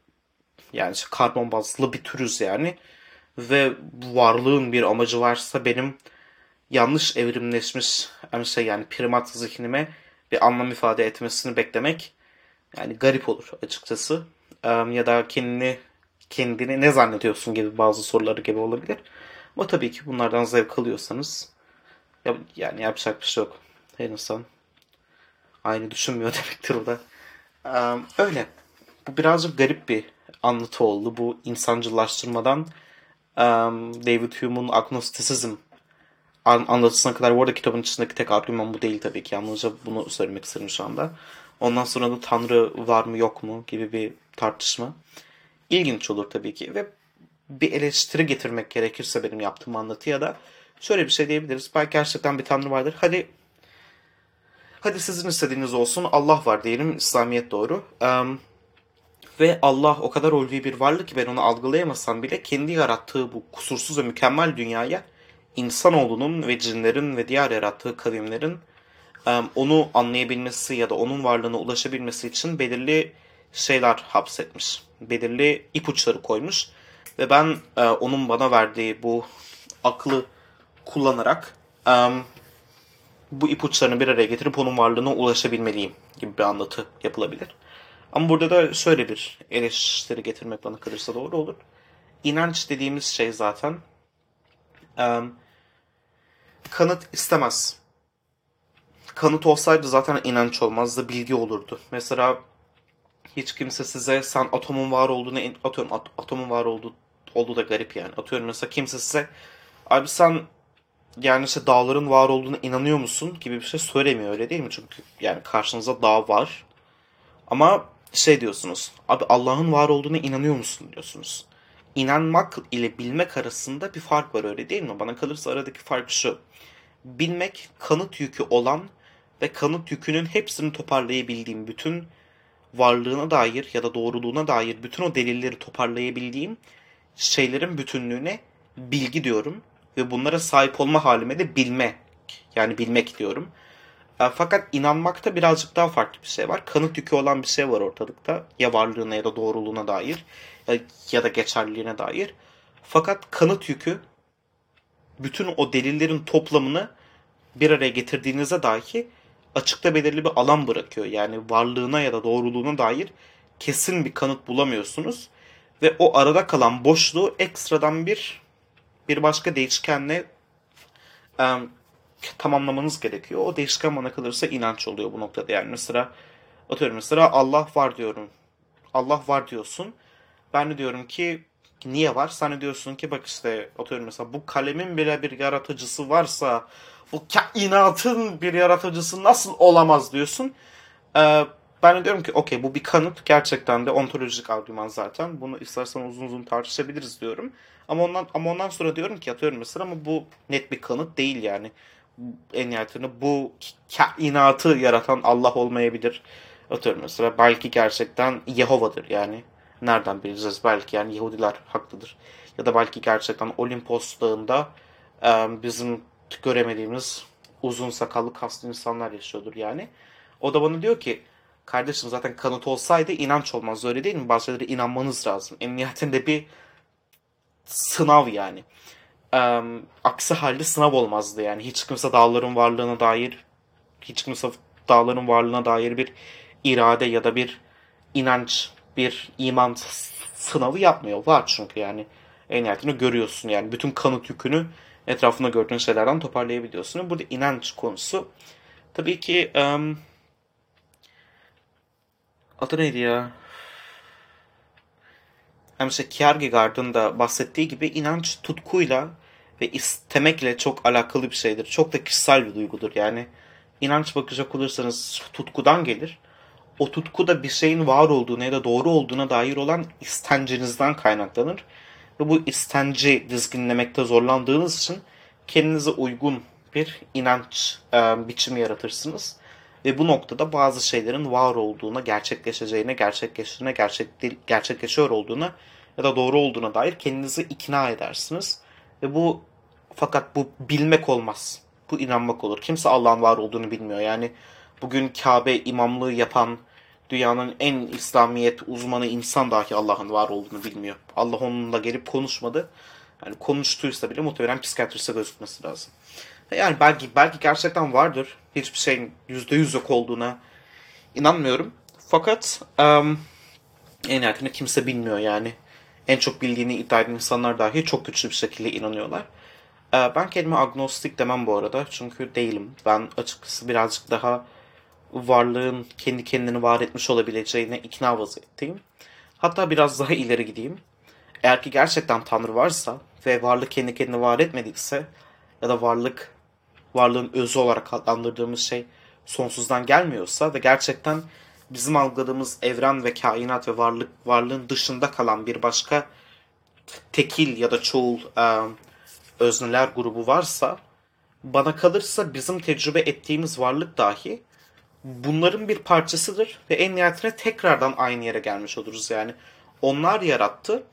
yani işte karbon bazlı bir türüz yani ve varlığın bir amacı varsa benim yanlış evrimleşmiş yani şey yani primat zihnime bir anlam ifade etmesini beklemek yani garip olur açıkçası. ya da kendini kendini ne zannediyorsun gibi bazı soruları gibi olabilir. Ama tabii ki bunlardan zevk alıyorsanız yani yapacak bir şey yok. Her insan aynı düşünmüyor *laughs* demektir o da. öyle. Bu birazcık garip bir anlatı oldu. Bu insancılaştırmadan David Hume'un agnostisizm anlatısına kadar bu arada kitabın içindeki tek argüman bu değil tabii ki. Yalnızca bunu söylemek istedim şu anda. Ondan sonra da Tanrı var mı yok mu gibi bir tartışma. İlginç olur tabii ki ve bir eleştiri getirmek gerekirse benim yaptığım anlatıya da şöyle bir şey diyebiliriz. Belki gerçekten bir Tanrı vardır. Hadi hadi sizin istediğiniz olsun. Allah var diyelim. İslamiyet doğru. Um, ve Allah o kadar ulvi bir varlık ki ben onu algılayamasam bile kendi yarattığı bu kusursuz ve mükemmel dünyaya insanoğlunun ve cinlerin ve diğer yarattığı kavimlerin onu anlayabilmesi ya da onun varlığına ulaşabilmesi için belirli şeyler hapsetmiş. Belirli ipuçları koymuş. Ve ben onun bana verdiği bu aklı kullanarak bu ipuçlarını bir araya getirip onun varlığına ulaşabilmeliyim gibi bir anlatı yapılabilir. Ama burada da şöyle bir eleştiri getirmek bana kalırsa doğru olur. İnanç dediğimiz şey zaten um, kanıt istemez. Kanıt olsaydı zaten inanç olmazdı, bilgi olurdu. Mesela hiç kimse size sen atomun var olduğunu atıyorum at, atomun var olduğu olduğu da garip yani. Atıyorum mesela kimse size abi sen yani işte dağların var olduğunu inanıyor musun gibi bir şey söylemiyor öyle değil mi? Çünkü yani karşınızda dağ var. Ama şey diyorsunuz. Abi Allah'ın var olduğuna inanıyor musun diyorsunuz. İnanmak ile bilmek arasında bir fark var öyle değil mi? Bana kalırsa aradaki fark şu. Bilmek kanıt yükü olan ve kanıt yükünün hepsini toparlayabildiğim, bütün varlığına dair ya da doğruluğuna dair bütün o delilleri toparlayabildiğim şeylerin bütünlüğüne bilgi diyorum. Ve bunlara sahip olma halime de bilme yani bilmek diyorum. E, fakat inanmakta birazcık daha farklı bir şey var. Kanıt yükü olan bir şey var ortalıkta. Ya varlığına ya da doğruluğuna dair ya, ya da geçerliliğine dair. Fakat kanıt yükü bütün o delillerin toplamını bir araya getirdiğinizde dahi açıkta belirli bir alan bırakıyor. Yani varlığına ya da doğruluğuna dair kesin bir kanıt bulamıyorsunuz. Ve o arada kalan boşluğu ekstradan bir bir başka değişkenle um, tamamlamanız gerekiyor. O değişken bana kalırsa inanç oluyor bu noktada. Yani mesela atıyorum mesela Allah var diyorum. Allah var diyorsun. Ben de diyorum ki niye var? Sen diyorsun ki bak işte atıyorum mesela bu kalemin bile bir yaratıcısı varsa bu kainatın bir yaratıcısı nasıl olamaz diyorsun. Ee, ben de diyorum ki okey bu bir kanıt. Gerçekten de ontolojik argüman zaten. Bunu istersen uzun uzun tartışabiliriz diyorum. Ama ondan ama ondan sonra diyorum ki atıyorum mesela ama bu net bir kanıt değil yani en nihayetinde bu kainatı yaratan Allah olmayabilir. Atıyorum mesela belki gerçekten Yehova'dır yani. Nereden bileceğiz? Belki yani Yahudiler haklıdır. Ya da belki gerçekten Olimpos dağında bizim göremediğimiz uzun sakallı kaslı insanlar yaşıyordur yani. O da bana diyor ki kardeşim zaten kanıt olsaydı inanç olmaz öyle değil mi? Bazı şeylere inanmanız lazım. En nihayetinde bir sınav yani e, aksi halde sınav olmazdı yani. Hiç kimse dağların varlığına dair hiç kimse dağların varlığına dair bir irade ya da bir inanç, bir iman sınavı yapmıyor. Var çünkü yani en nihayetinde görüyorsun yani bütün kanıt yükünü etrafında gördüğün şeylerden toparlayabiliyorsun. Burada inanç konusu tabii ki um, adı neydi ya? Hem işte Kierkegaard'ın da bahsettiği gibi inanç tutkuyla ve istemekle çok alakalı bir şeydir. Çok da kişisel bir duygudur. Yani inanç bakacak olursanız tutkudan gelir. O tutku da bir şeyin var olduğuna ya da doğru olduğuna dair olan istencinizden kaynaklanır. Ve bu istenci dizginlemekte zorlandığınız için kendinize uygun bir inanç e, biçimi yaratırsınız. Ve bu noktada bazı şeylerin var olduğuna, gerçekleşeceğine, gerçekleştiğine, gerçek, gerçekleşiyor olduğuna ya da doğru olduğuna dair kendinizi ikna edersiniz. Ve bu fakat bu bilmek olmaz. Bu inanmak olur. Kimse Allah'ın var olduğunu bilmiyor. Yani bugün Kabe imamlığı yapan dünyanın en İslamiyet uzmanı insan dahi Allah'ın var olduğunu bilmiyor. Allah onunla gelip konuşmadı. Yani konuştuysa bile muhtemelen psikiyatriste gözükmesi lazım. Yani belki belki gerçekten vardır. Hiçbir şeyin yüzde yüz yok olduğuna inanmıyorum. Fakat um, en nihayetinde kimse bilmiyor yani. En çok bildiğini iddia eden insanlar dahi çok güçlü bir şekilde inanıyorlar. Ben kendime agnostik demem bu arada. Çünkü değilim. Ben açıkçası birazcık daha varlığın kendi kendini var etmiş olabileceğine ikna vaziyetteyim. Hatta biraz daha ileri gideyim. Eğer ki gerçekten Tanrı varsa ve varlık kendi kendini var etmediyse ya da varlık varlığın özü olarak adlandırdığımız şey sonsuzdan gelmiyorsa ve gerçekten bizim algıladığımız evren ve kainat ve varlık varlığın dışında kalan bir başka tekil ya da çoğul e, özneler grubu varsa bana kalırsa bizim tecrübe ettiğimiz varlık dahi bunların bir parçasıdır ve en nihayetinde tekrardan aynı yere gelmiş oluruz yani. Onlar yarattı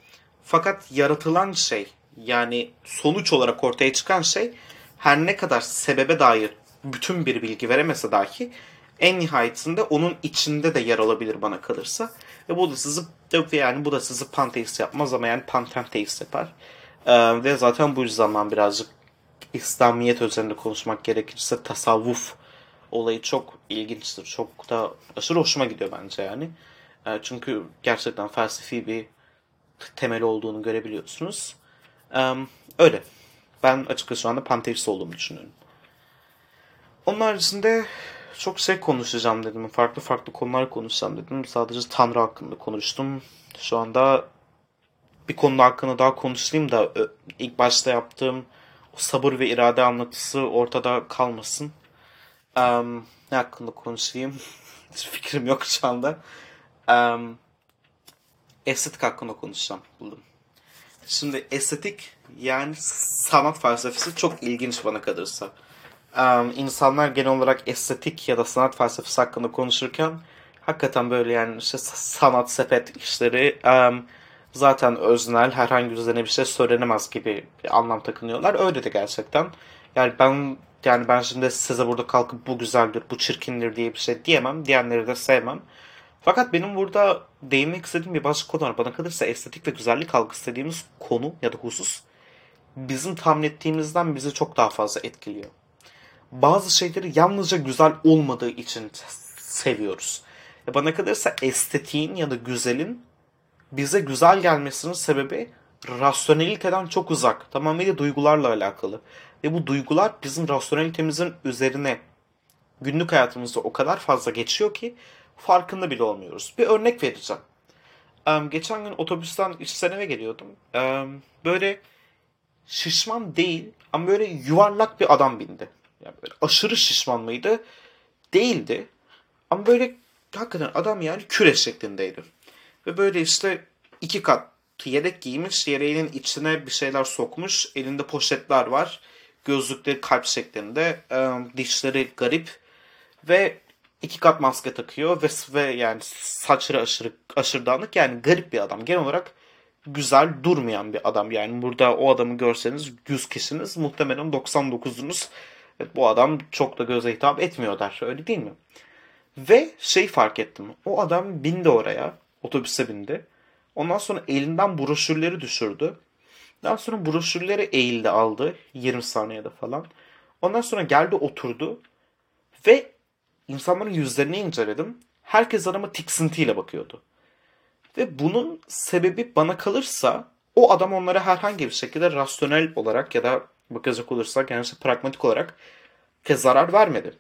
fakat yaratılan şey yani sonuç olarak ortaya çıkan şey her ne kadar sebebe dair bütün bir bilgi veremese dahi en nihayetinde onun içinde de yer alabilir bana kalırsa. Ve bu da sizi yani bu da sizi panteist yapmaz ama yani pantenteist yapar. Ee, ve zaten bu yüzden birazcık İslamiyet üzerinde konuşmak gerekirse tasavvuf olayı çok ilginçtir. Çok da aşırı hoşuma gidiyor bence yani. Ee, çünkü gerçekten felsefi bir temeli olduğunu görebiliyorsunuz. Ee, öyle. Ben açıkçası şu anda panteist olduğumu düşünüyorum. Onun haricinde çok şey konuşacağım dedim. Farklı farklı konular konuşacağım dedim. Sadece Tanrı hakkında konuştum. Şu anda bir konu hakkında daha konuşayım da ilk başta yaptığım sabır ve irade anlatısı ortada kalmasın. Um, ne hakkında konuşayım? *laughs* Hiç fikrim yok şu anda. Um, estetik hakkında konuşacağım buldum. Şimdi estetik yani sanat felsefesi çok ilginç bana kalırsa. Um, insanlar genel olarak estetik ya da sanat felsefesi hakkında konuşurken hakikaten böyle yani işte sanat sepet işleri um, zaten öznel herhangi üzerine bir şey söylenemez gibi bir anlam takınıyorlar. Öyle de gerçekten. Yani ben yani ben şimdi size burada kalkıp bu güzeldir, bu çirkindir diye bir şey diyemem. Diyenleri de sevmem. Fakat benim burada değinmek istediğim bir başka konu var. Bana kalırsa estetik ve güzellik algısı dediğimiz konu ya da husus bizim tahmin ettiğimizden bizi çok daha fazla etkiliyor. Bazı şeyleri yalnızca güzel olmadığı için seviyoruz. Bana kalırsa estetiğin ya da güzelin bize güzel gelmesinin sebebi rasyoneliteden çok uzak. Tamamıyla duygularla alakalı. Ve bu duygular bizim rasyonelitemizin üzerine günlük hayatımızda o kadar fazla geçiyor ki farkında bile olmuyoruz. Bir örnek vereceğim. Um, geçen gün otobüsten işten eve geliyordum. Um, böyle şişman değil ama böyle yuvarlak bir adam bindi. Yani böyle aşırı şişman mıydı? Değildi. Ama böyle hakikaten adam yani küre şeklindeydi. Ve böyle işte iki kat yelek giymiş, yeleğinin içine bir şeyler sokmuş. Elinde poşetler var. Gözlükleri kalp şeklinde. dişleri garip. Ve iki kat maske takıyor ve, ve yani saçları aşırı, aşırı dağınık. Yani garip bir adam. Genel olarak güzel durmayan bir adam. Yani burada o adamı görseniz 100 kişiniz muhtemelen 99'unuz evet, bu adam çok da göze hitap etmiyor der. Öyle değil mi? Ve şey fark ettim. O adam bindi oraya. Otobüse bindi. Ondan sonra elinden broşürleri düşürdü. Daha sonra broşürleri eğildi aldı. 20 saniyede falan. Ondan sonra geldi oturdu. Ve insanların yüzlerini inceledim. Herkes adama tiksintiyle bakıyordu. Ve bunun sebebi bana kalırsa o adam onlara herhangi bir şekilde rasyonel olarak ya da bakacak olursak yani işte pragmatik olarak zarar vermedi.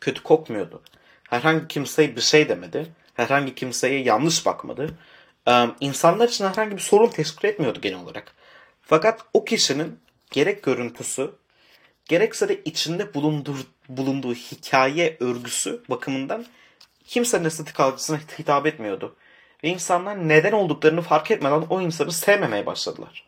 Kötü kokmuyordu. Herhangi kimseye bir şey demedi. Herhangi kimseye yanlış bakmadı. Ee, insanlar için herhangi bir sorun teşkil etmiyordu genel olarak. Fakat o kişinin gerek görüntüsü gerekse de içinde bulunduğu, bulunduğu hikaye örgüsü bakımından kimsenin estetik algısına hitap etmiyordu. Ve insanlar neden olduklarını fark etmeden o insanı sevmemeye başladılar.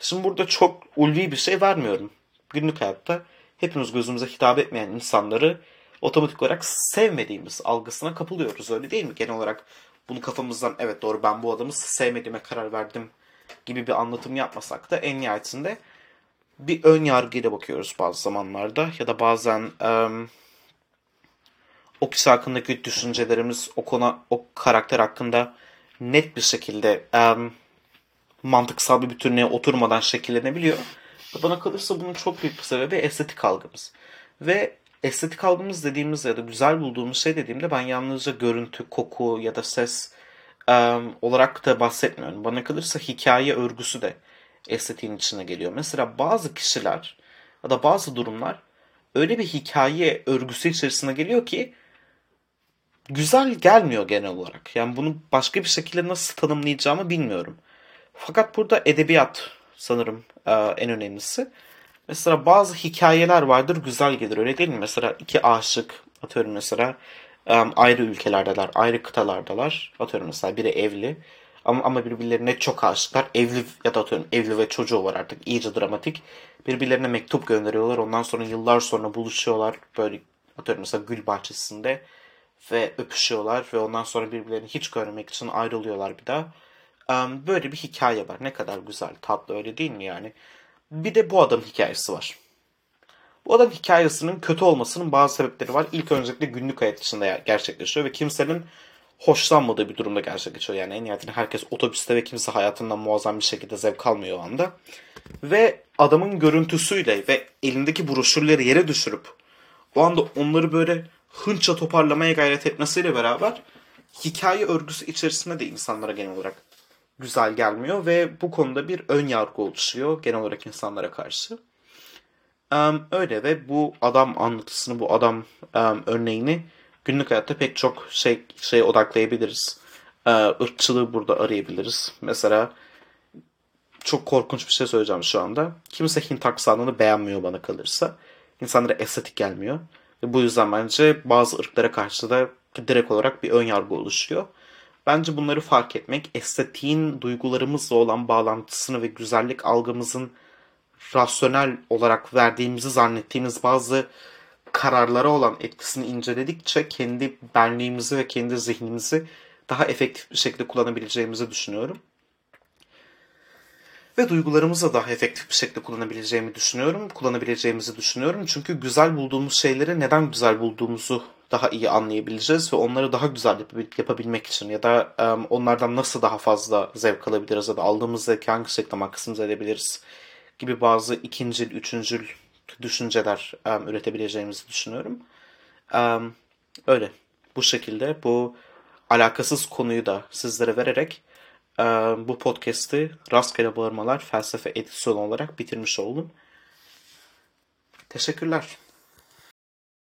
Şimdi burada çok ulvi bir şey vermiyorum. Günlük hayatta hepimiz gözümüze hitap etmeyen insanları otomatik olarak sevmediğimiz algısına kapılıyoruz öyle değil mi? Genel olarak bunu kafamızdan evet doğru ben bu adamı sevmediğime karar verdim gibi bir anlatım yapmasak da en nihayetinde bir ön yargıyla bakıyoruz bazı zamanlarda ya da bazen um, o kişi hakkındaki düşüncelerimiz o konu o karakter hakkında net bir şekilde um, mantıksal bir bütünlüğe oturmadan şekillenebiliyor. Bana kalırsa bunun çok büyük bir sebebi estetik algımız. Ve estetik algımız dediğimiz ya da güzel bulduğumuz şey dediğimde ben yalnızca görüntü, koku ya da ses olarak da bahsetmiyorum. Bana kalırsa hikaye örgüsü de estetiğin içine geliyor. Mesela bazı kişiler ya da bazı durumlar öyle bir hikaye örgüsü içerisine geliyor ki güzel gelmiyor genel olarak. Yani bunu başka bir şekilde nasıl tanımlayacağımı bilmiyorum. Fakat burada edebiyat sanırım en önemlisi. Mesela bazı hikayeler vardır güzel gelir öyle değil mi? Mesela iki aşık atıyorum mesela ayrı ülkelerdeler, ayrı kıtalardalar. Atıyorum mesela biri evli ama, ama birbirlerine çok aşıklar. Evli ya da atıyorum evli ve çocuğu var artık iyice dramatik. Birbirlerine mektup gönderiyorlar. Ondan sonra yıllar sonra buluşuyorlar. Böyle atıyorum mesela gül bahçesinde ve öpüşüyorlar ve ondan sonra birbirlerini hiç görmemek için ayrılıyorlar bir daha. Böyle bir hikaye var. Ne kadar güzel, tatlı öyle değil mi yani? Bir de bu adamın hikayesi var. Bu adam hikayesinin kötü olmasının bazı sebepleri var. İlk öncelikle günlük hayat içinde gerçekleşiyor ve kimsenin hoşlanmadığı bir durumda gerçekleşiyor. Yani en nihayetinde herkes otobüste ve kimse hayatından muazzam bir şekilde zevk almıyor o anda. Ve adamın görüntüsüyle ve elindeki broşürleri yere düşürüp o anda onları böyle hınça toparlamaya gayret etmesiyle beraber hikaye örgüsü içerisinde de insanlara genel olarak güzel gelmiyor ve bu konuda bir ön yargı oluşuyor genel olarak insanlara karşı. Um, öyle ve bu adam anlatısını, bu adam um, örneğini günlük hayatta pek çok şey şey odaklayabiliriz. Uh, ırkçılığı burada arayabiliriz. Mesela çok korkunç bir şey söyleyeceğim şu anda. Kimse Hint aksanını beğenmiyor bana kalırsa. İnsanlara estetik gelmiyor. Ve bu yüzden bence bazı ırklara karşı da direkt olarak bir ön yargı oluşuyor. Bence bunları fark etmek, estetiğin duygularımızla olan bağlantısını ve güzellik algımızın rasyonel olarak verdiğimizi zannettiğimiz bazı kararlara olan etkisini inceledikçe kendi benliğimizi ve kendi zihnimizi daha efektif bir şekilde kullanabileceğimizi düşünüyorum. Ve duygularımızı daha efektif bir şekilde kullanabileceğimi düşünüyorum. Kullanabileceğimizi düşünüyorum. Çünkü güzel bulduğumuz şeyleri neden güzel bulduğumuzu daha iyi anlayabileceğiz ve onları daha güzel yapabilmek için ya da onlardan nasıl daha fazla zevk alabiliriz ya da aldığımız zevki hangi şekilde maksimize edebiliriz gibi bazı ikincil, üçüncül düşünceler üretebileceğimizi düşünüyorum. Öyle. Bu şekilde bu alakasız konuyu da sizlere vererek bu podcast'i Rastgele Bağırmalar Felsefe Edisyonu olarak bitirmiş oldum. Teşekkürler.